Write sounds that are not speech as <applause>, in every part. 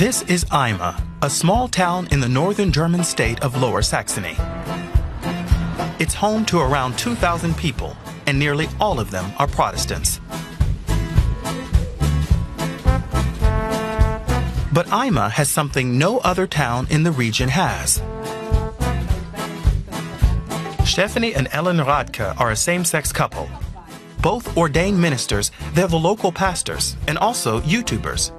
This is Eime, a small town in the northern German state of Lower Saxony. It's home to around 2,000 people, and nearly all of them are Protestants. But Eime has something no other town in the region has. Stefanie and Ellen Radtke are a same sex couple. Both ordained ministers, they're the local pastors and also YouTubers.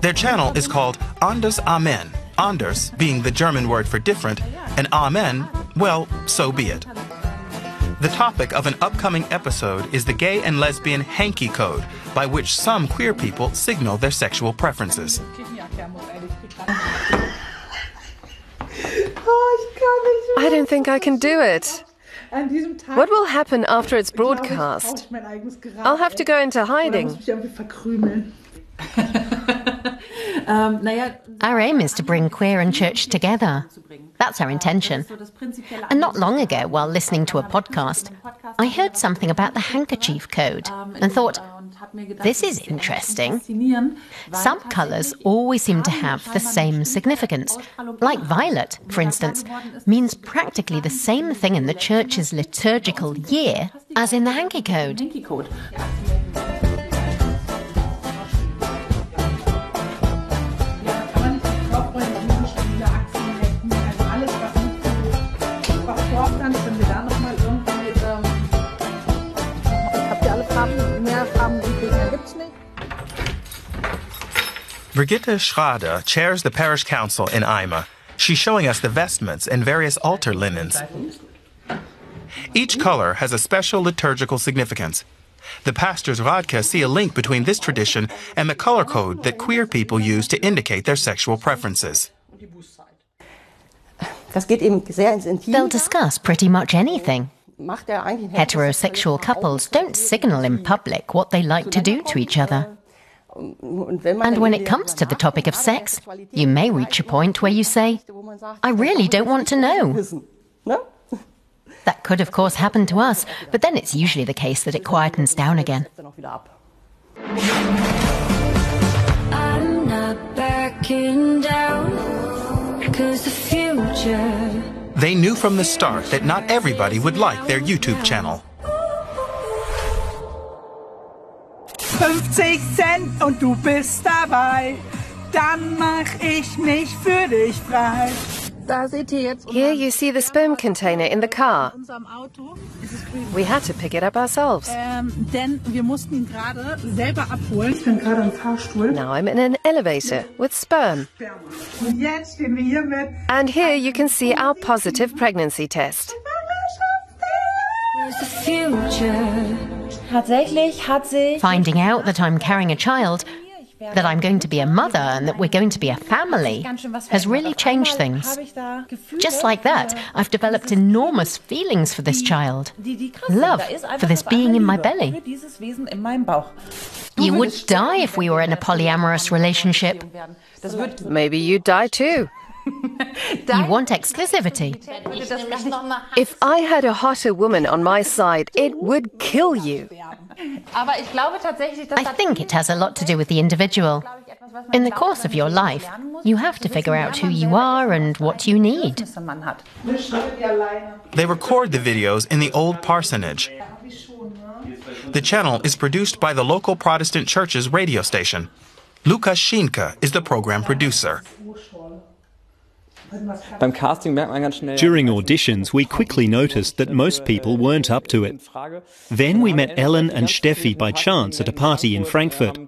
Their channel is called Anders Amen. Anders being the German word for different, and Amen, well, so be it. The topic of an upcoming episode is the gay and lesbian hanky code, by which some queer people signal their sexual preferences. <laughs> I don't think I can do it. What will happen after it's broadcast? I'll have to go into hiding. <laughs> Ähm, our aim is to bring queer and church together. That's our intention. And not long ago, while listening to a podcast, I heard something about the handkerchief code and thought, this is interesting. Some colours always seem to have the same significance. Like violet, for instance, means practically the same thing in the church's liturgical year as in the hanky code. Brigitte Schrader chairs the parish council in Eime. She's showing us the vestments and various altar linens. Each color has a special liturgical significance. The pastors Radtke see a link between this tradition and the color code that queer people use to indicate their sexual preferences. They'll discuss pretty much anything. Heterosexual couples don't signal in public what they like to do to each other. And when it comes to the topic of sex, you may reach a point where you say, I really don't want to know. <laughs> That could, of course, happen to us, but then it's usually the case that it quietens down again. I'm not backing down, cause the future. They knew from the start that not everybody would like their YouTube channel. 50 Cent und du bist dabei, dann mach ich mich für dich frei. Here you see the sperm container in the car. We had to pick it up ourselves. Ähm, denn wir mussten ihn gerade selber abholen. Ich bin gerade im Fahrstuhl. Now I'm in an elevator with sperm. Und jetzt stehen wir hier mit And here you can see our positive pregnancy test. Where's the future? Tatsächlich hat sich Finding out that I'm carrying a child, that I'm going to be a mother, and that we're going to be a family has really changed things. Just like that, I've developed enormous feelings for this child. Love for this being in my belly. You would die if we were in a polyamorous relationship. Maybe you'd die too. <laughs> You want exclusivity. If I had a hotter woman on my side, it would kill you. I think it has a lot to do with the individual. In the course of your life, you have to figure out who you are and what you need. They record the videos in the old parsonage. The channel is produced by the local Protestant church's radio station. Lukas Schienke is the program producer. During auditions, we quickly noticed that most people weren't up to it. Then we met Ellen and Steffi by chance at a party in Frankfurt.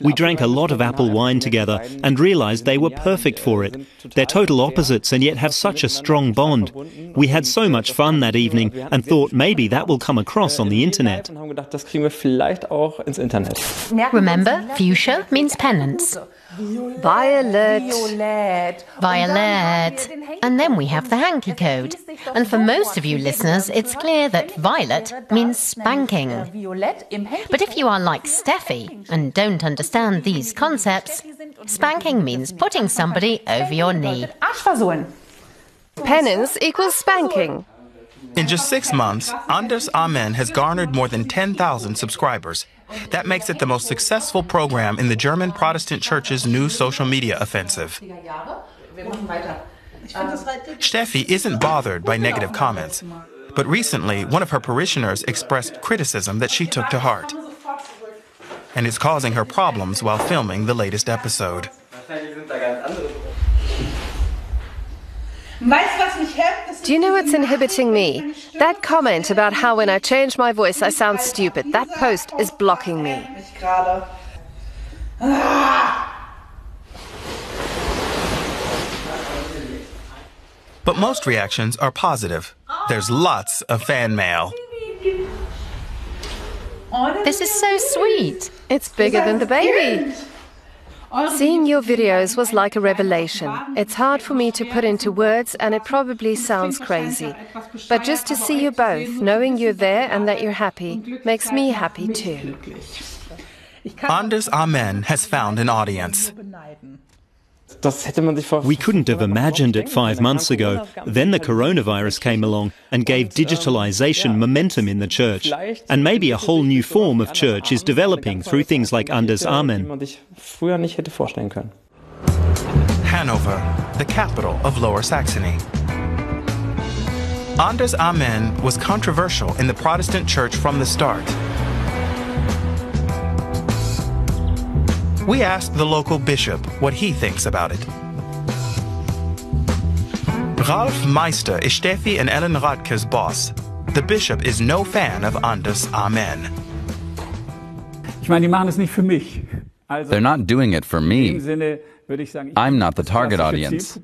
We drank a lot of apple wine together and realized they were perfect for it. They're total opposites and yet have such a strong bond. We had so much fun that evening and thought maybe that will come across on the internet. Remember, fuchsia means penance. Violet. Violet. Violet. And then we have the hanky code. And for most of you listeners, it's clear that violet means spanking. But if you are like Steffi and don't understand these concepts, Spanking means putting somebody over your knee. Penance equals spanking. In just six months, Anders Amen has garnered more than 10,000 subscribers. That makes it the most successful program in the German Protestant Church's new social media offensive. Steffi isn't bothered by negative comments, but recently one of her parishioners expressed criticism that she took to heart. And it's causing her problems while filming the latest episode. Do you know what's inhibiting me? That comment about how when I change my voice I sound stupid. That post is blocking me. But most reactions are positive. There's lots of fan mail. This is so sweet. It's bigger than the baby. Seeing your videos was like a revelation. It's hard for me to put into words and it probably sounds crazy. But just to see you both, knowing you're there and that you're happy, makes me happy too. Anders Amen has found an audience. We couldn't have imagined it five months ago. Then the coronavirus came along and gave digitalization momentum in the church. And maybe a whole new form of church is developing through things like Anders Amen. Hanover, the capital of Lower Saxony. Anders Amen was controversial in the Protestant church from the start. We asked the local bishop what he thinks about it. Ralf Meister is Steffi and Ellen Radtke's boss. The bishop is no fan of Anders Amen. They're not doing it for me. I'm not the target audience.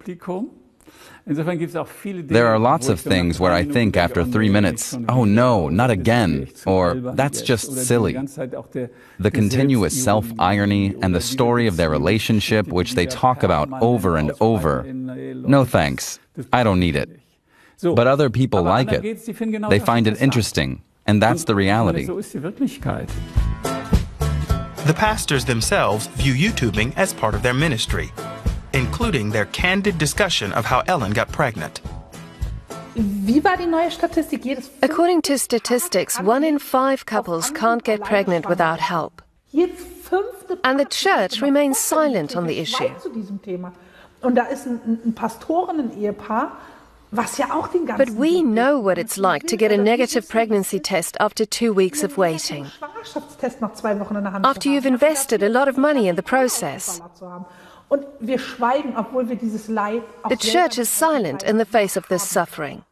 There are lots of things where I think after three minutes, oh no, not again, or that's just silly. The continuous self irony and the story of their relationship, which they talk about over and over. No thanks, I don't need it. But other people like it. They find it interesting, and that's the reality. The pastors themselves view YouTubing as part of their ministry including their candid discussion of how Ellen got pregnant. According to statistics, one in five couples can't get pregnant without help. And the church remains silent on the issue. But we know what it's like to get a negative pregnancy test after two weeks of waiting. After you've invested a lot of money in the process. The church is silent in the face of this suffering.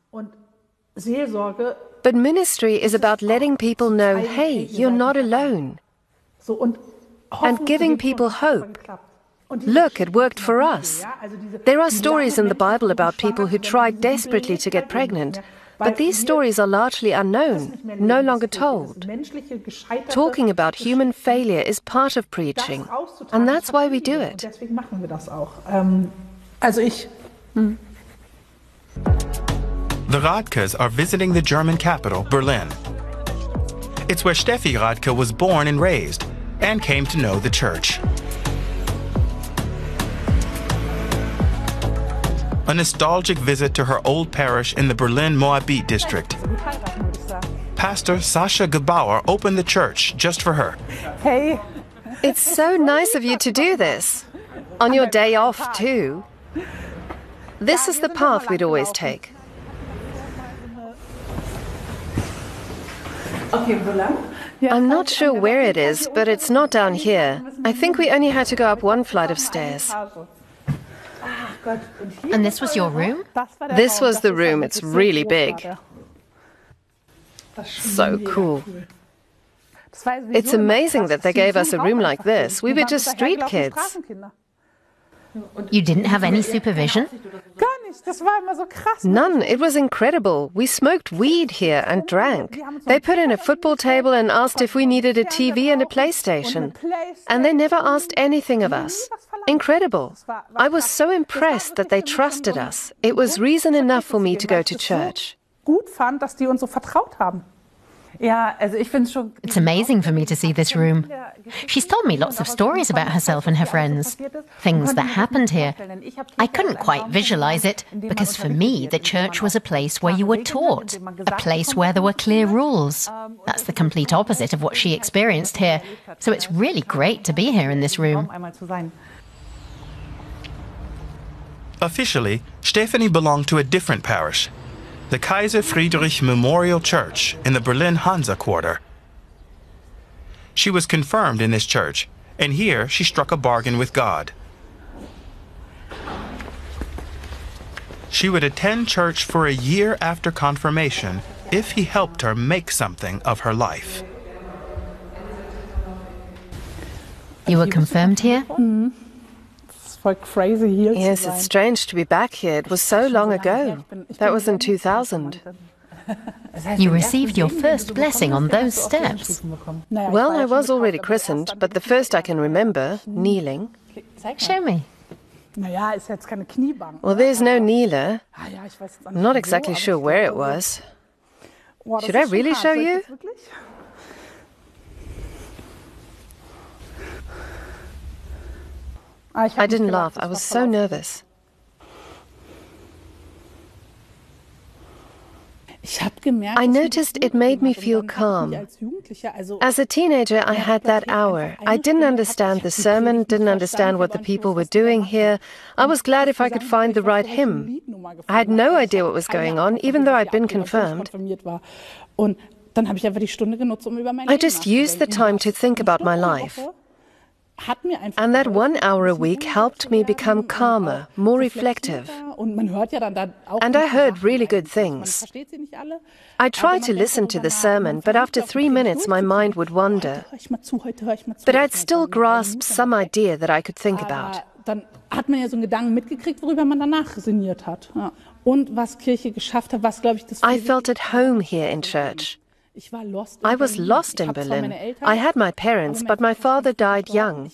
But ministry is about letting people know hey, you're not alone. And giving people hope. Look, it worked for us. There are stories in the Bible about people who tried desperately to get pregnant, but these stories are largely unknown, no longer told. Talking about human failure is part of preaching, and that's why we do it. The Radtkes are visiting the German capital, Berlin. It's where Steffi Radtke was born and raised, and came to know the church. A nostalgic visit to her old parish in the Berlin Moabit district. Pastor Sasha Gebauer opened the church just for her. Hey. It's so nice of you to do this. On your day off, too. This is the path we'd always take. I'm not sure where it is, but it's not down here. I think we only had to go up one flight of stairs. And this was your room? This was the room. It's really big. So cool. It's amazing that they gave us a room like this. We were just street kids. You didn't have any supervision? None. It was incredible. We smoked weed here and drank. They put in a football table and asked if we needed a TV and a PlayStation. And they never asked anything of us. Incredible. I was so impressed that they trusted us. It was reason enough for me to go to church. It's amazing for me to see this room. She's told me lots of stories about herself and her friends, things that happened here. I couldn't quite visualize it because for me, the church was a place where you were taught, a place where there were clear rules. That's the complete opposite of what she experienced here. So it's really great to be here in this room. Officially, Stefanie belonged to a different parish, the Kaiser Friedrich Memorial Church in the Berlin Hansa Quarter. She was confirmed in this church, and here she struck a bargain with God. She would attend church for a year after confirmation if he helped her make something of her life. You were confirmed here? Mm. Crazy here. Yes, it's strange to be back here. It was so long ago. That was in 2000. You received your first blessing on those steps. Well, I was already christened, but the first I can remember, kneeling. Show me. Well, there's no kneeler. I'm not exactly sure where it was. Should I really show you? I didn't laugh. I was so nervous. I noticed it made me feel calm. As a teenager, I had that hour. I didn't understand the sermon, didn't understand what the people were doing here. I was glad if I could find the right hymn. I had no idea what was going on, even though I'd been confirmed. I just used the time to think about my life. And that one hour a week helped me become calmer, more reflective. And I heard really good things. I tried to listen to the sermon, but after three minutes my mind would wander. But I'd still grasp some idea that I could think about. I felt at home here in church. I was lost in Berlin. I had my parents, but my father died young.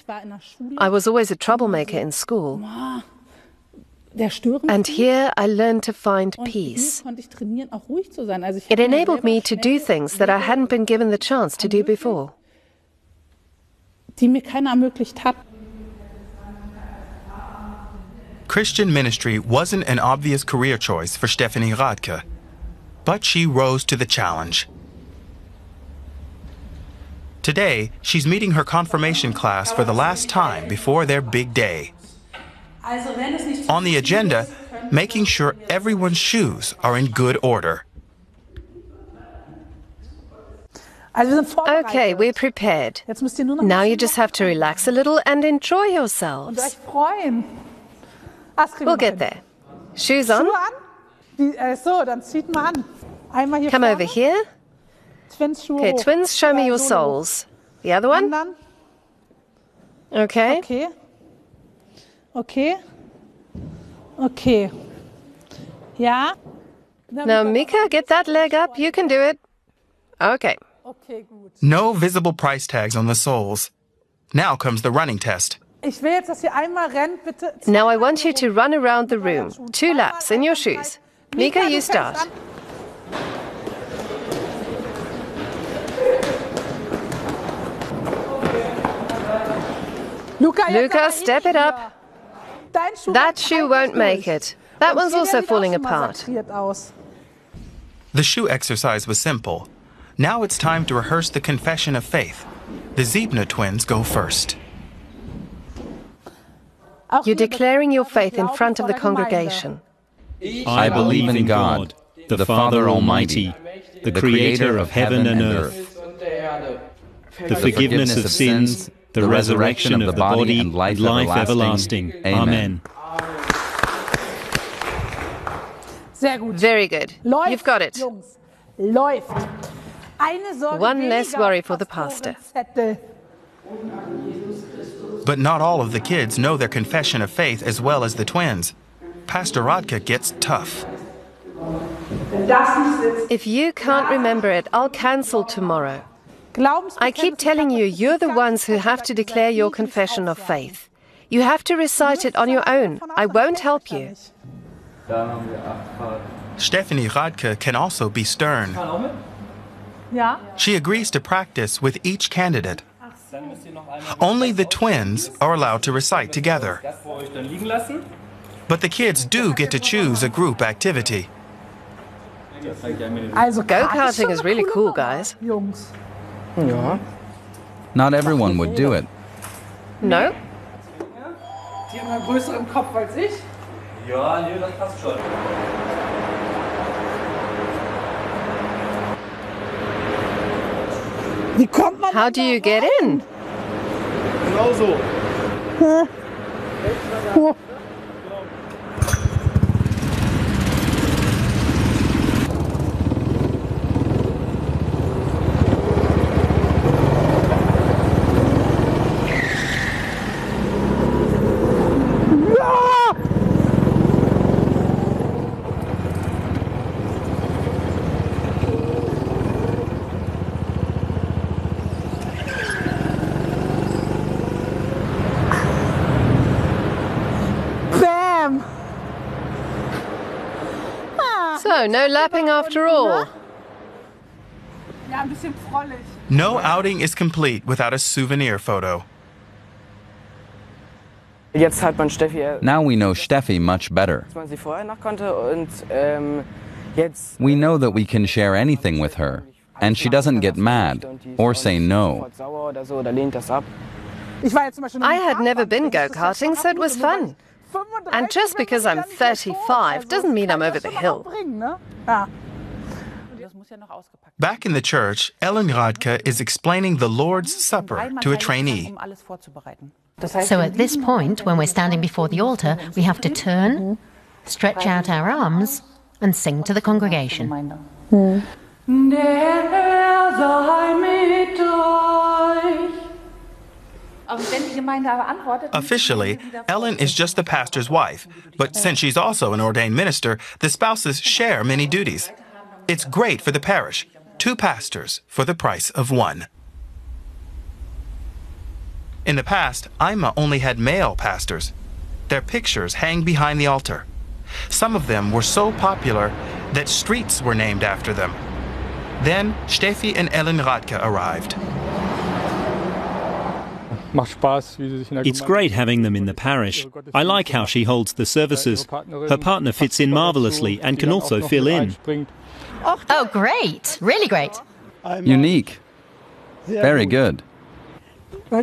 I was always a troublemaker in school. And here I learned to find peace. It enabled me to do things that I hadn't been given the chance to do before. Christian ministry wasn't an obvious career choice for Stefanie Radtke, but she rose to the challenge. Today, she's meeting her confirmation class for the last time before their big day. On the agenda, making sure everyone's shoes are in good order. Okay, we're prepared. Now you just have to relax a little and enjoy yourselves. We'll get there. Shoes on? Come over here. Okay, twins, show me your soles. The other one? Okay. Okay. Okay. Okay. Yeah. Now, Mika, get that leg up. You can do it. Okay. Okay, good. No visible price tags on the soles. Now comes the running test. Now I want you to run around the room. Two laps in your shoes. Mika, you start. Luca, step it up. That shoe won't make it. That one's also falling apart. The shoe exercise was simple. Now it's time to rehearse the confession of faith. The Ziebner twins go first. You're declaring your faith in front of the congregation. I believe in God, the Father Almighty, the Creator of heaven and earth, the forgiveness of sins the resurrection of the body and life, life everlasting. Amen. Very good. You've got it. One less worry for the pastor. But not all of the kids know their confession of faith as well as the twins. Pastor Radtke gets tough. If you can't remember it, I'll cancel tomorrow. I keep telling you, you're the ones who have to declare your confession of faith. You have to recite it on your own. I won't help you. Stefanie Radtke can also be stern. She agrees to practice with each candidate. Only the twins are allowed to recite together. But the kids do get to choose a group activity. Go karting is really cool, guys. Not everyone would do it. No? Die haben einen größeren Kopf als ich. Ja, nee, das passt schon. Wie kommt man How do you get in? Genau so. Hm. Hm. So, no lapping after all. Ja, ein bisschen frollig. No outing is complete without a souvenir photo. Jetzt hat man Steffi, äh, Now we know Steffi much better. als man sie vorher noch konnte und ähm, jetzt We know that we can share anything with her, and she doesn't get mad or say no. sofort sauer oder so oder lehnt das ab. Ich war jetzt zum Beispiel noch I had never been go das ist ja karting, so it was fun. 35 And just because I'm wenn man gar nicht mehr 35 doesn't mean I'm over the hill. auch bringen, ne? Ja. Back in the church, Ellen Radtke is explaining the Lord's Supper to a trainee. So at this point, when we're standing before the altar, we have to turn, stretch out our arms, and sing to the congregation. Mm. Der Officially, Ellen is just the pastor's wife, but since she's also an ordained minister, the spouses share many duties. It's great for the parish. Two pastors for the price of one. In the past, Eime only had male pastors. Their pictures hang behind the altar. Some of them were so popular that streets were named after them. Then Steffi and Ellen Radtke arrived. It's great having them in the parish. I like how she holds the services. Her partner fits in marvelously and can also fill in. Oh, great! Really great. Unique. Very good.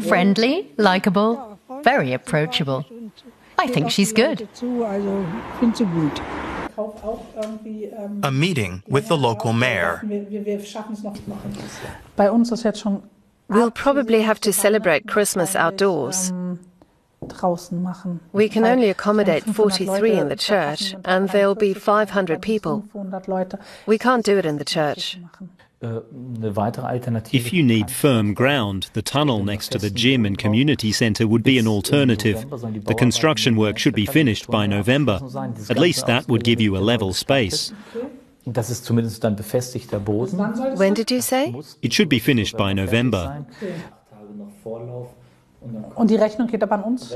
Friendly, likable, very approachable. I think she's good. Dazu, also, ich finde sie gut. Kauf auch irgendwie, ähm, A meeting with the local mayor. We'll probably have to celebrate Christmas outdoors. We can only accommodate 43 in the church, and there'll be 500 500 people. We can't do it in the church. Eine weitere Alternative. If you need firm ground, the tunnel next to the gym and community centre would be an alternative. The construction work should be finished by November. At least that would give you a level space. Das ist zumindest dann befestigter Boden. When did you say? It should be finished by November. Und die Rechnung geht aber an uns.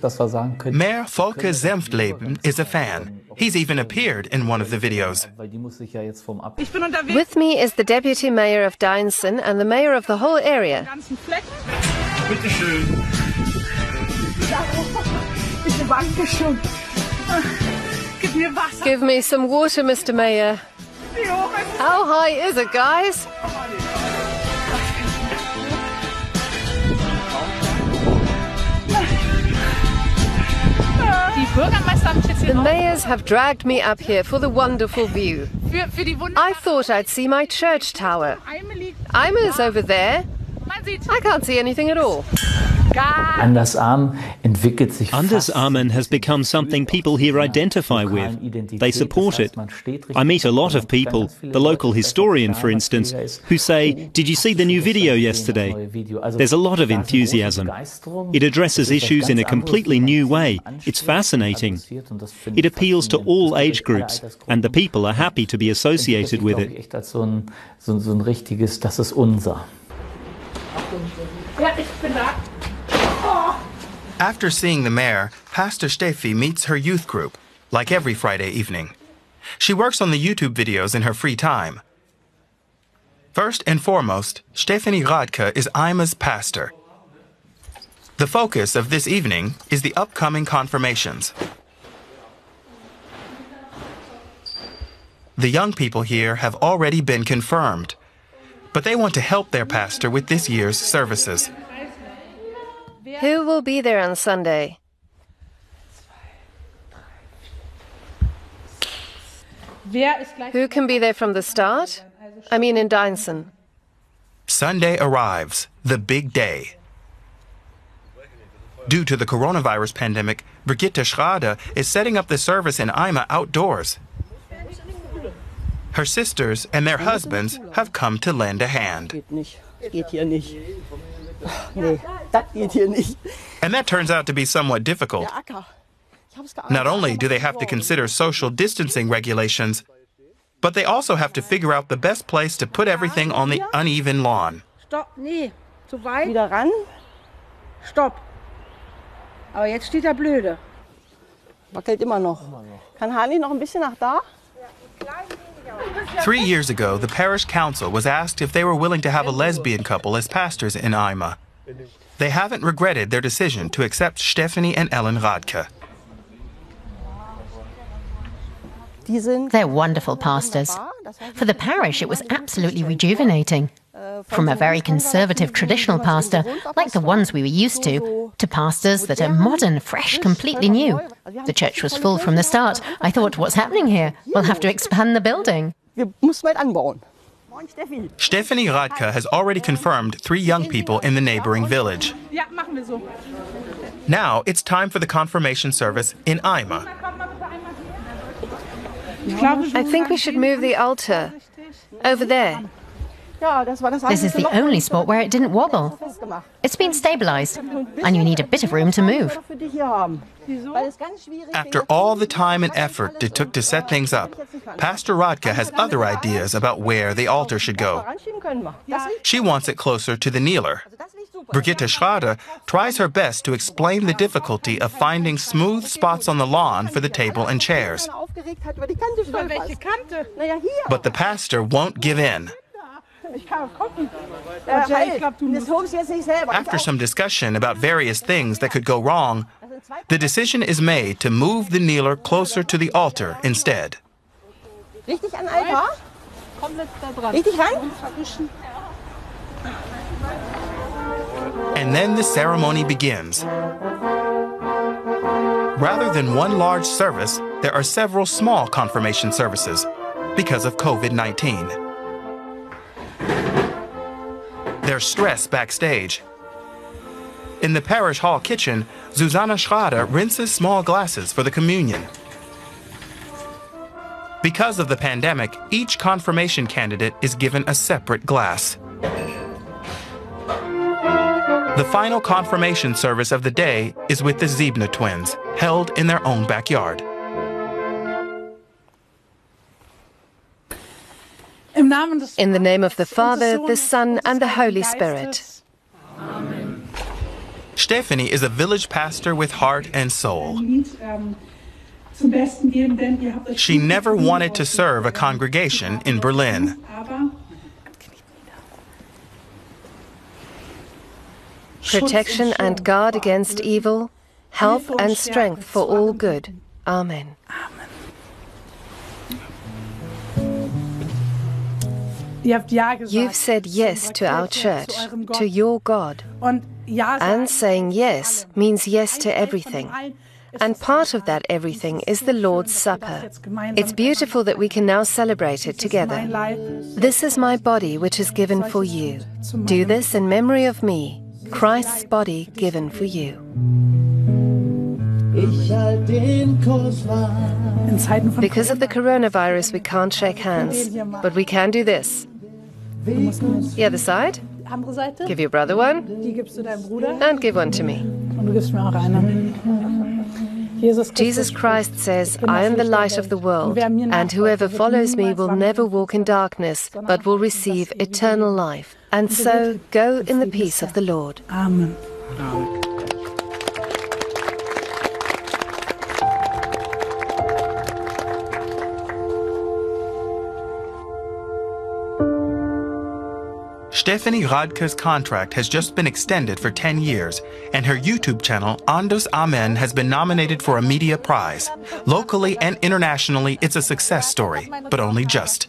Dass wir sagen können, Mayor Volker Senftleben is a fan. He's even appeared in one of the videos. With me is the deputy mayor of Dynson and the mayor of the whole area. Bitte schön. <laughs> Bitte, danke schön. Give me some water, Mr. Mayor. How high is it, guys? The mayors have dragged me up here for the wonderful view. I thought I'd see my church tower. Eime liegt. Eime's over there. I can't see anything at all. Gar Anders Arm entwickelt sich Anders fast Amen has become something people here identify with. They support it. I meet a lot of people, the local historian, for instance, who say, Did you see the new video yesterday? There's a lot of enthusiasm. It addresses issues in a completely new way. It's fascinating. It appeals to all age groups, and the people are happy to be associated with it. Echt als so ein, so, so ein richtiges, das ist unser. Ja, ich bin da. After seeing the mayor, Pastor Steffi meets her youth group, like every Friday evening. She works on the YouTube videos in her free time. First and foremost, Stefanie Radtke is Eime's pastor. The focus of this evening is the upcoming confirmations. The young people here have already been confirmed, but they want to help their pastor with this year's services. Who will be there on Sunday? Who can be there from the start? I mean, in Deinsen. Sunday arrives, the big day. Due to the coronavirus pandemic, Brigitte Schrader is setting up the service in Eime outdoors. Her sisters and their husbands have come to lend a hand. <sighs> And that turns out to be somewhat difficult. Not only do they have to consider social distancing regulations, but they also have to figure out the best place to put everything on the uneven lawn. Stopp, nee, zu weit. Wieder ran. Stopp. Aber jetzt steht er blöde. Wackelt immer noch. Kann Hani noch ein bisschen nach da? Three years ago, the parish council was asked if they were willing to have a lesbian couple as pastors in Eime. They haven't regretted their decision to accept Stefanie and Ellen Radtke. They're wonderful pastors. For the parish, it was absolutely rejuvenating. From a very conservative traditional pastor, like the ones we were used to, to pastors that are modern, fresh, completely new. The church was full from the start. I thought, what's happening here? We'll have to expand the building. Stefanie Radtke has already confirmed three young people in the neighboring village. Now it's time for the confirmation service in Eime. I think we should move the altar over there. This is the only spot where it didn't wobble. It's been stabilized, and you need a bit of room to move. After all the time and effort it took to set things up, Pastor Radtke has other ideas about where the altar should go. She wants it closer to the kneeler. Brigitte Schrader tries her best to explain the difficulty of finding smooth spots on the lawn for the table and chairs. But the pastor won't give in. <laughs> After some discussion about various things that could go wrong, the decision is made to move the kneeler closer to the altar instead. And then the ceremony begins. Rather than one large service, there are several small confirmation services because of COVID 19. There's stress backstage. In the parish hall kitchen, Susanna Schrader rinses small glasses for the communion. Because of the pandemic, each confirmation candidate is given a separate glass. The final confirmation service of the day is with the Ziebner twins, held in their own backyard. In the name of the Father, the Son, and the Holy Spirit. Amen. Stefanie is a village pastor with heart and soul. She never wanted to serve a congregation in Berlin. protection and guard against evil, help and strength for all good. Amen. You've said yes to our church, to your God. And saying yes means yes to everything. And part of that everything is the Lord's Supper. It's beautiful that we can now celebrate it together. This is my body, which is given for you. Do this in memory of me. Christ's body given for you. Because of the coronavirus, we can't shake hands, but we can do this. The other side? Give your brother one, and give one to me. Jesus Christ says, I am the light of the world, and whoever follows me will never walk in darkness, but will receive eternal life. And so go in the peace of the Lord. Amen. Stefanie Radtke's contract has just been extended for 10 years, and her YouTube channel, Anders Amen, has been nominated for a media prize. Locally and internationally, it's a success story, but only just.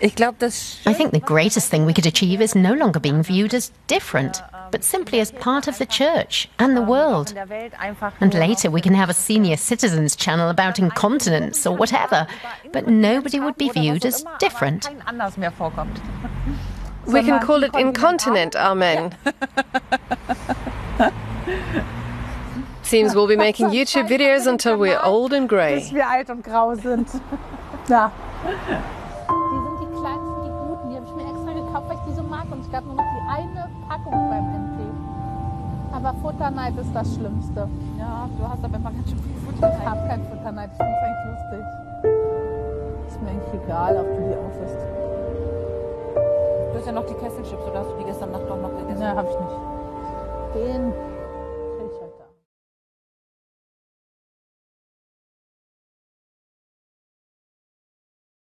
I think the greatest thing we could achieve is no longer being viewed as different, but simply as part of the church and the world. And later we can have a senior citizens channel about incontinence or whatever, but nobody would be viewed as different. We can call it incontinent, amen. Seems we'll be making YouTube videos until we're old and grey. Bis wir alt und grau sind. <laughs> Ja. Ich gab nur noch die eine Packung beim NT. Aber Futterneid ist das Schlimmste. Ja, du hast aber immer ganz schön viel Futterneid. Ich habe kein Futterneid, ich finde es eigentlich lustig. Ist mir eigentlich egal, ob du die auf isst. Du hast ja noch die Kesselchips, oder hast du die gestern Nacht auch noch gegessen? Ne, habe ich nicht. Den